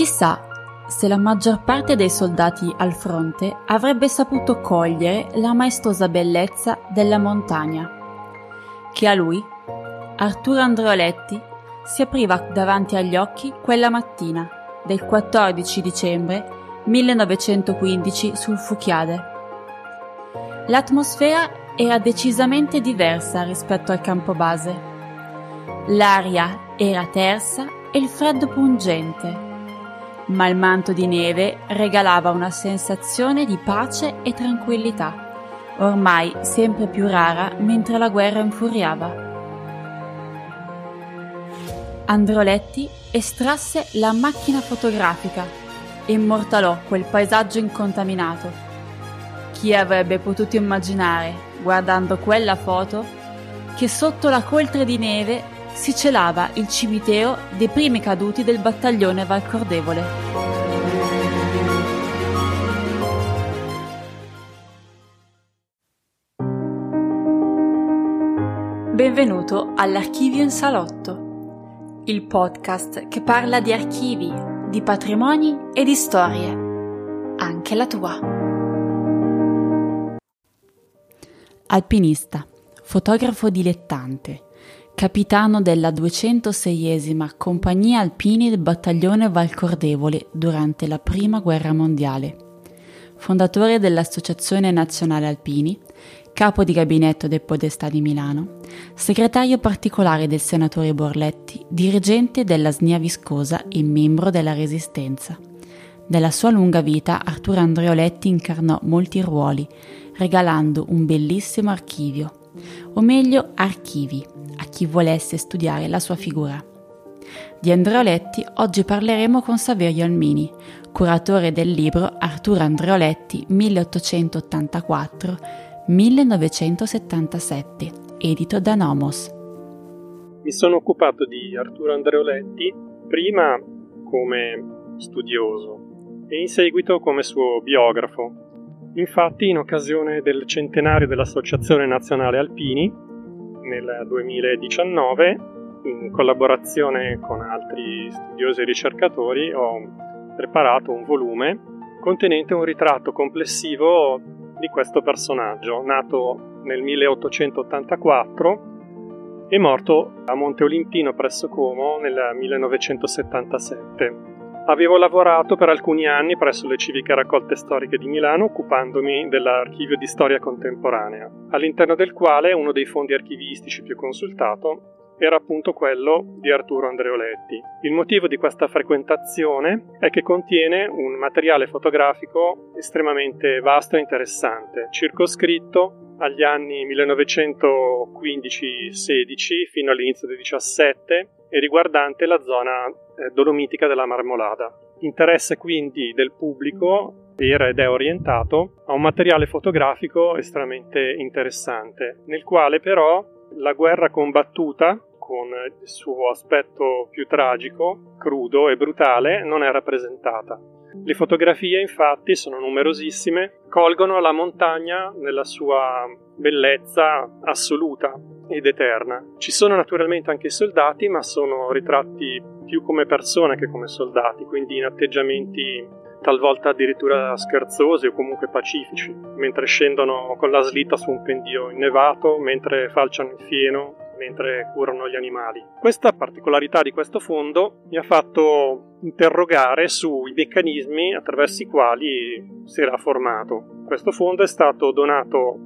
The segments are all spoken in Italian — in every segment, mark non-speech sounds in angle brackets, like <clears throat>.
Chissà se la maggior parte dei soldati al fronte avrebbe saputo cogliere la maestosa bellezza della montagna, che a lui, Arturo Andreoletti, si apriva davanti agli occhi quella mattina del 14 dicembre 1915 sul Fuchiade. L'atmosfera era decisamente diversa rispetto al campo base. L'aria era tersa e il freddo pungente, ma il manto di neve regalava una sensazione di pace e tranquillità, ormai sempre più rara mentre la guerra infuriava. Androletti estrasse la macchina fotografica e immortalò quel paesaggio incontaminato. Chi avrebbe potuto immaginare, guardando quella foto, che sotto la coltre di neve si celava il cimitero dei primi caduti del battaglione Valcordevole. Benvenuto all'Archivio in Salotto il podcast che parla di archivi, di patrimoni e di storie, anche la tua. Alpinista, fotografo dilettante, capitano della 206esima Compagnia Alpini del battaglione Valcordevole durante la Prima Guerra Mondiale, fondatore dell'Associazione Nazionale Alpini capo di gabinetto del Podestà di Milano, segretario particolare del senatore Borletti, dirigente della SNIA Viscosa e membro della Resistenza. Nella sua lunga vita Arturo Andreoletti incarnò molti ruoli, regalando un bellissimo archivio, o meglio archivi, a chi volesse studiare la sua figura. Di Andreoletti oggi parleremo con Saverio Almini, curatore del libro Arturo Andreoletti 1884 1977, edito da Nomos. Mi sono occupato di Arturo Andreoletti prima come studioso e in seguito come suo biografo. Infatti, in occasione del centenario dell'Associazione Nazionale Alpini, nel 2019, in collaborazione con altri studiosi e ricercatori, ho preparato un volume contenente un ritratto complessivo di questo personaggio, nato nel 1884 e morto a Monte Olimpino presso Como nel 1977. Avevo lavorato per alcuni anni presso le civiche raccolte storiche di Milano occupandomi dell'archivio di storia contemporanea, all'interno del quale uno dei fondi archivistici più consultato era appunto quello di Arturo Andreoletti. Il motivo di questa frequentazione è che contiene un materiale fotografico estremamente vasto e interessante, circoscritto agli anni 1915-16 fino all'inizio del 17 e riguardante la zona eh, dolomitica della Marmolada. Interesse quindi del pubblico era ed è orientato a un materiale fotografico estremamente interessante, nel quale però la guerra combattuta con il suo aspetto più tragico, crudo e brutale, non è rappresentata. Le fotografie infatti sono numerosissime, colgono la montagna nella sua bellezza assoluta ed eterna. Ci sono naturalmente anche i soldati, ma sono ritratti più come persone che come soldati, quindi in atteggiamenti talvolta addirittura scherzosi o comunque pacifici, mentre scendono con la slitta su un pendio innevato, mentre falciano il fieno mentre curano gli animali. Questa particolarità di questo fondo mi ha fatto interrogare sui meccanismi attraverso i quali si era formato. Questo fondo è stato donato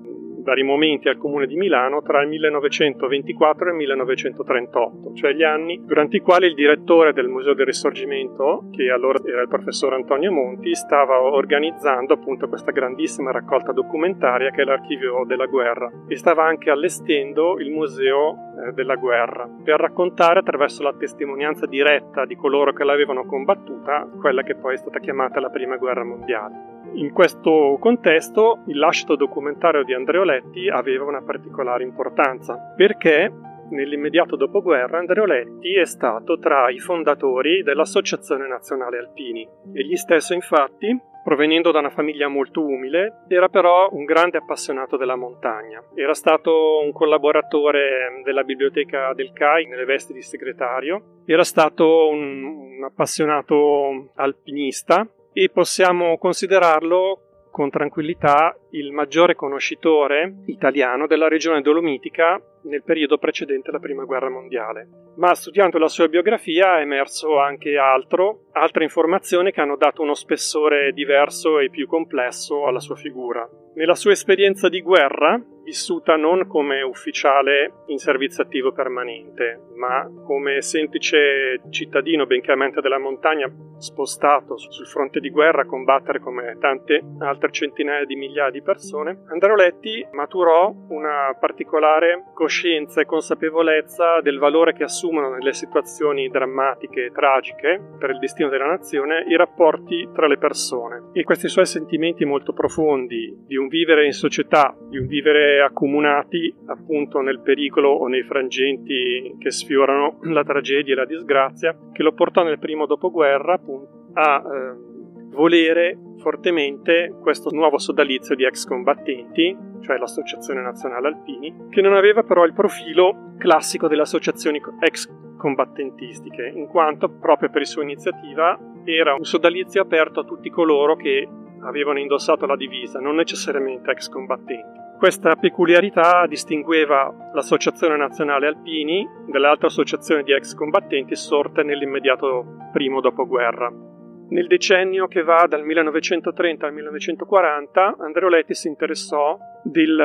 vari momenti al comune di Milano tra il 1924 e il 1938, cioè gli anni durante i quali il direttore del Museo del Risorgimento, che allora era il professor Antonio Monti, stava organizzando appunto questa grandissima raccolta documentaria che è l'archivio della guerra e stava anche allestendo il museo eh, della guerra per raccontare attraverso la testimonianza diretta di coloro che l'avevano combattuta quella che poi è stata chiamata la prima guerra mondiale. In questo contesto il lascito documentario di Andreoletti aveva una particolare importanza perché nell'immediato dopoguerra Andreoletti è stato tra i fondatori dell'Associazione Nazionale Alpini. Egli stesso, infatti, provenendo da una famiglia molto umile, era però un grande appassionato della montagna. Era stato un collaboratore della biblioteca del CAI nelle vesti di segretario, era stato un, appassionato alpinista e possiamo considerarlo con tranquillità il maggiore conoscitore italiano della regione dolomitica nel periodo precedente alla Prima Guerra Mondiale. Ma studiando la sua biografia è emerso anche altro, altre informazioni che hanno dato uno spessore diverso e più complesso alla sua figura. Nella sua esperienza di guerra, vissuta non come ufficiale in servizio attivo permanente, ma come semplice cittadino benché amante della montagna spostato sul fronte di guerra a combattere come tante altre centinaia di migliaia di persone, Andreoletti maturò una particolare coscienza e consapevolezza del valore che assumono nelle situazioni drammatiche e tragiche per il destino della nazione i rapporti tra le persone. E questi suoi sentimenti molto profondi di un vivere in società, di un vivere accomunati appunto nel pericolo o nei frangenti che sfiorano la tragedia e la disgrazia, che lo portò nel primo dopoguerra appunto a eh, volere fortemente questo nuovo sodalizio di ex combattenti, cioè l'Associazione Nazionale Alpini, che non aveva però il profilo classico delle associazioni ex combattentistiche, in quanto proprio per sua iniziativa era un sodalizio aperto a tutti coloro che avevano indossato la divisa, non necessariamente ex combattenti. Questa peculiarità distingueva l'Associazione Nazionale Alpini dalle altre associazioni di ex combattenti sorte nell'immediato primo dopoguerra. Nel decennio che va dal 1930 al 1940, Andreoletti si interessò del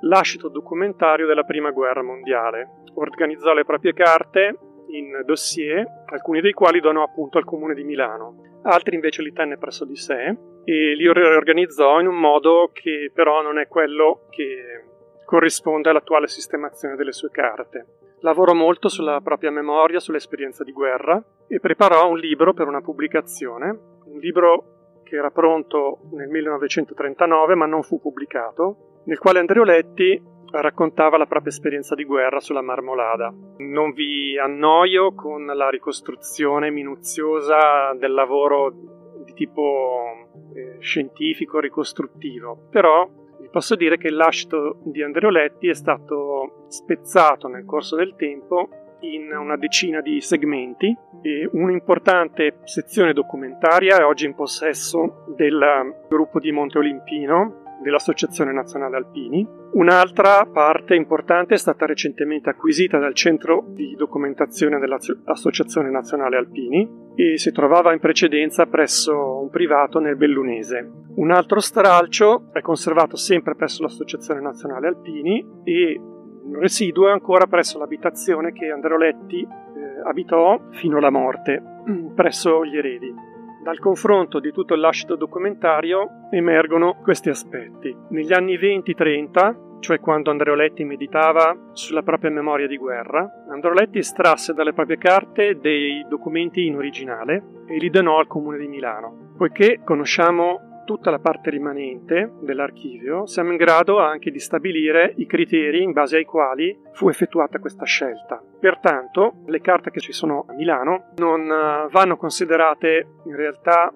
lascito documentario della Prima Guerra Mondiale. Organizzò le proprie carte in dossier, alcuni dei quali donò appunto al comune di Milano, altri invece li tenne presso di sé e li riorganizzò in un modo che però non è quello che corrisponde all'attuale sistemazione delle sue carte. Lavorò molto sulla propria memoria, sull'esperienza di guerra e preparò un libro per una pubblicazione, un libro che era pronto nel 1939 ma non fu pubblicato, nel quale Andreoletti raccontava la propria esperienza di guerra sulla Marmolada. Non vi annoio con la ricostruzione minuziosa del lavoro di tipo eh, scientifico ricostruttivo, però posso dire che il lascito di Andreoletti è stato spezzato nel corso del tempo in una decina di segmenti e un'importante sezione documentaria è oggi in possesso del gruppo di Monte Olimpino dell'Associazione Nazionale Alpini. Un'altra parte importante è stata recentemente acquisita dal centro di documentazione dell'Associazione Nazionale Alpini e si trovava in precedenza presso un privato nel Bellunese. Un altro stralcio è conservato sempre presso l'Associazione Nazionale Alpini e un residuo è ancora presso l'abitazione che Andreoletti eh, abitò fino alla morte, <clears throat> presso gli eredi. Dal confronto di tutto il lascito documentario emergono questi aspetti. Negli anni 20-30, cioè quando Andreoletti meditava sulla propria memoria di guerra, Andreoletti estrasse dalle proprie carte dei documenti in originale e li donò al comune di Milano. Poiché conosciamo tutta la parte rimanente dell'archivio, siamo in grado anche di stabilire i criteri in base ai quali fu effettuata questa scelta. Pertanto, le carte che ci sono a Milano non eh, vanno considerate in realtà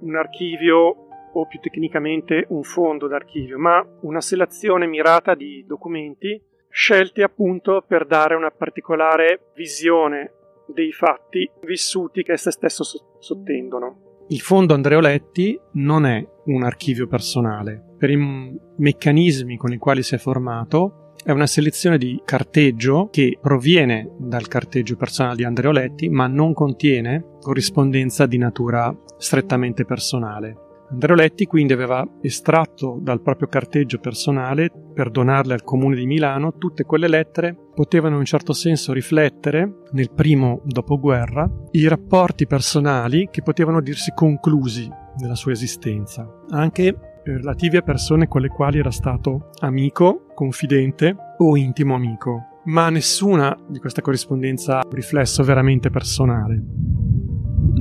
un archivio o più tecnicamente un fondo d'archivio, ma una selezione mirata di documenti scelti appunto per dare una particolare visione dei fatti vissuti che esse stesso sottendono. Il fondo Andreoletti non è un archivio personale. Per i meccanismi con i quali si è formato, è una selezione di carteggio che proviene dal carteggio personale di Andreoletti, ma non contiene corrispondenza di natura strettamente personale. Andreoletti quindi aveva estratto dal proprio carteggio personale per donarle al comune di Milano tutte quelle lettere potevano in un certo senso riflettere nel primo dopoguerra i rapporti personali che potevano dirsi conclusi nella sua esistenza, anche relativi a persone con le quali era stato amico, confidente o intimo amico, ma nessuna di questa corrispondenza ha riflesso veramente personale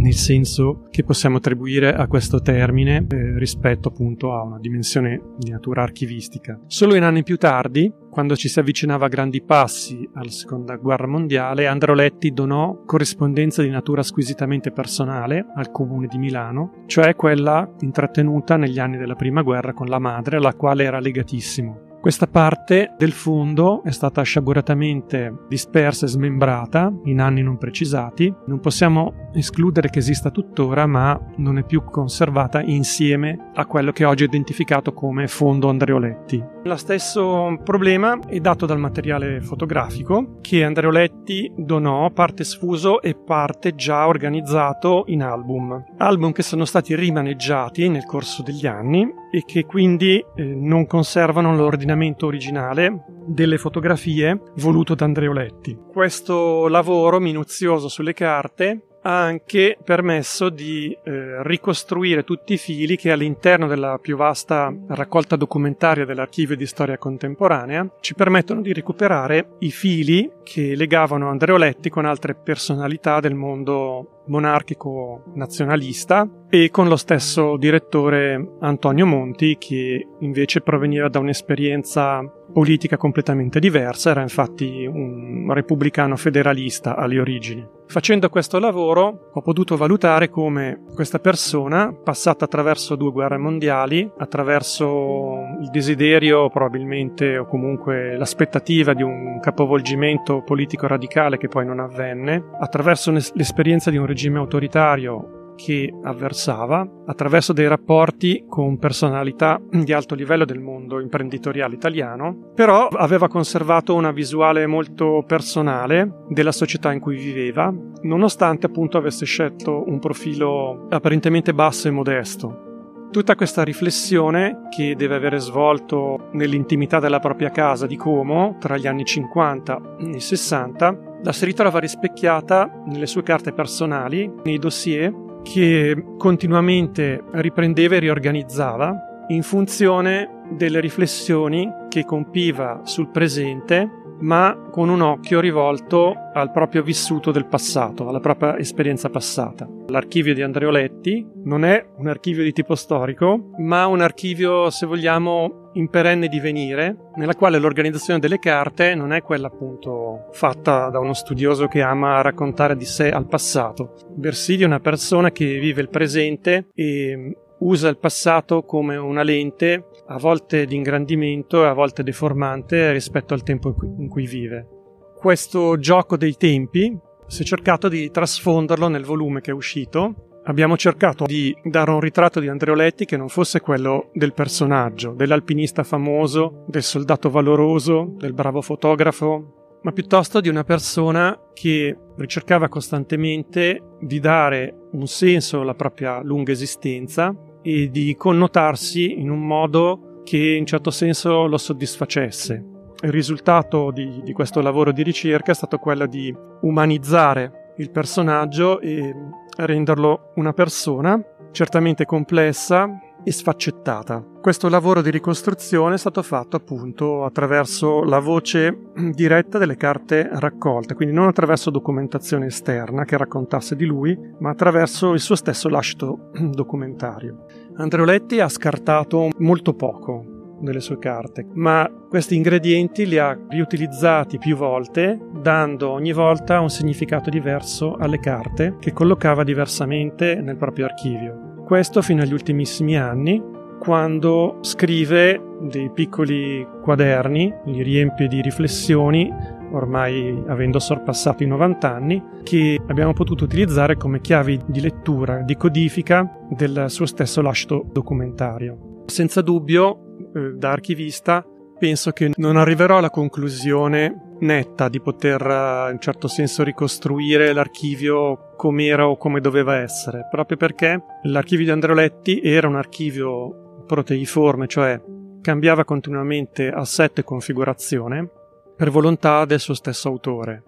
nel senso che possiamo attribuire a questo termine eh, rispetto appunto a una dimensione di natura archivistica. Solo in anni più tardi, quando ci si avvicinava a grandi passi alla seconda guerra mondiale, Androletti donò corrispondenza di natura squisitamente personale al comune di Milano, cioè quella intrattenuta negli anni della prima guerra con la madre, alla quale era legatissimo. Questa parte del fondo è stata sciaguratamente dispersa e smembrata in anni non precisati. Non possiamo escludere che esista tuttora, ma non è più conservata insieme a quello che oggi è identificato come fondo Andreoletti. Lo stesso problema è dato dal materiale fotografico che Andreoletti donò parte sfuso e parte già organizzato in album. Album che sono stati rimaneggiati nel corso degli anni e che quindi eh, non conservano l'ordinamento originale delle fotografie voluto da Andreoletti. Questo lavoro minuzioso sulle carte ha anche permesso di eh, ricostruire tutti i fili che all'interno della più vasta raccolta documentaria dell'archivio di storia contemporanea ci permettono di recuperare i fili che legavano Andreoletti con altre personalità del mondo monarchico nazionalista e con lo stesso direttore Antonio Monti che invece proveniva da un'esperienza politica completamente diversa, era infatti un repubblicano federalista alle origini. Facendo questo lavoro ho potuto valutare come questa persona, passata attraverso due guerre mondiali, attraverso il desiderio probabilmente o comunque l'aspettativa di un capovolgimento politico radicale che poi non avvenne, attraverso l'esperienza di un regime autoritario che avversava attraverso dei rapporti con personalità di alto livello del mondo imprenditoriale italiano, però aveva conservato una visuale molto personale della società in cui viveva, nonostante appunto avesse scelto un profilo apparentemente basso e modesto. Tutta questa riflessione che deve avere svolto nell'intimità della propria casa di Como tra gli anni 50 e 60 la si ritrova rispecchiata nelle sue carte personali, nei dossier che continuamente riprendeva e riorganizzava in funzione delle riflessioni che compiva sul presente ma con un occhio rivolto al proprio vissuto del passato, alla propria esperienza passata. L'archivio di Andreoletti non è un archivio di tipo storico, ma un archivio, se vogliamo, in perenne divenire, nella quale l'organizzazione delle carte non è quella appunto fatta da uno studioso che ama raccontare di sé al passato, bensì di una persona che vive il presente e usa il passato come una lente a volte di ingrandimento e a volte deformante rispetto al tempo in cui vive. Questo gioco dei tempi si è cercato di trasfonderlo nel volume che è uscito. Abbiamo cercato di dare un ritratto di Andreoletti che non fosse quello del personaggio, dell'alpinista famoso, del soldato valoroso, del bravo fotografo, ma piuttosto di una persona che ricercava costantemente di dare un senso alla propria lunga esistenza e di connotarsi in un modo che in certo senso lo soddisfacesse. Il risultato di, di questo lavoro di ricerca è stato quello di umanizzare il personaggio e renderlo una persona certamente complessa e sfaccettata. Questo lavoro di ricostruzione è stato fatto appunto attraverso la voce diretta delle carte raccolte, quindi non attraverso documentazione esterna che raccontasse di lui, ma attraverso il suo stesso lascito documentario. Andreoletti ha scartato molto poco delle sue carte, ma questi ingredienti li ha riutilizzati più volte, dando ogni volta un significato diverso alle carte che collocava diversamente nel proprio archivio. Questo fino agli ultimissimi anni, quando scrive dei piccoli quaderni, li riempie di riflessioni, ormai avendo sorpassato i 90 anni, che abbiamo potuto utilizzare come chiavi di lettura, di codifica del suo stesso lascito documentario. Senza dubbio, eh, da archivista, penso che non arriverò alla conclusione netta di poter uh, in certo senso ricostruire l'archivio come era o come doveva essere, proprio perché l'archivio di Androletti era un archivio proteiforme, cioè cambiava continuamente assetto e configurazione per volontà del suo stesso autore.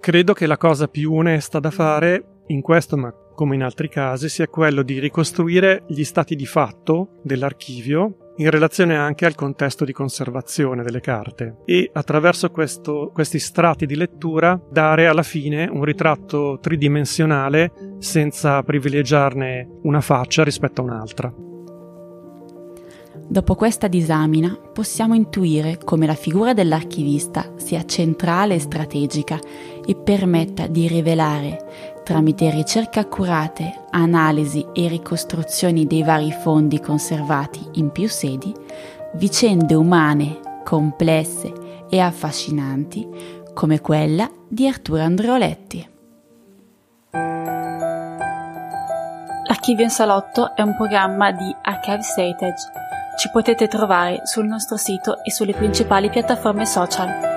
Credo che la cosa più onesta da fare in questo, ma come in altri casi, sia quello di ricostruire gli stati di fatto dell'archivio in relazione anche al contesto di conservazione delle carte e attraverso questo, questi strati di lettura dare alla fine un ritratto tridimensionale senza privilegiarne una faccia rispetto a un'altra. Dopo questa disamina possiamo intuire come la figura dell'archivista sia centrale e strategica e permetta di rivelare, tramite ricerche accurate, analisi e ricostruzioni dei vari fondi conservati in più sedi, vicende umane, complesse e affascinanti come quella di Arturo Andreoletti. L'Archivio in Salotto è un programma di Archives Heritage ci potete trovare sul nostro sito e sulle principali piattaforme social.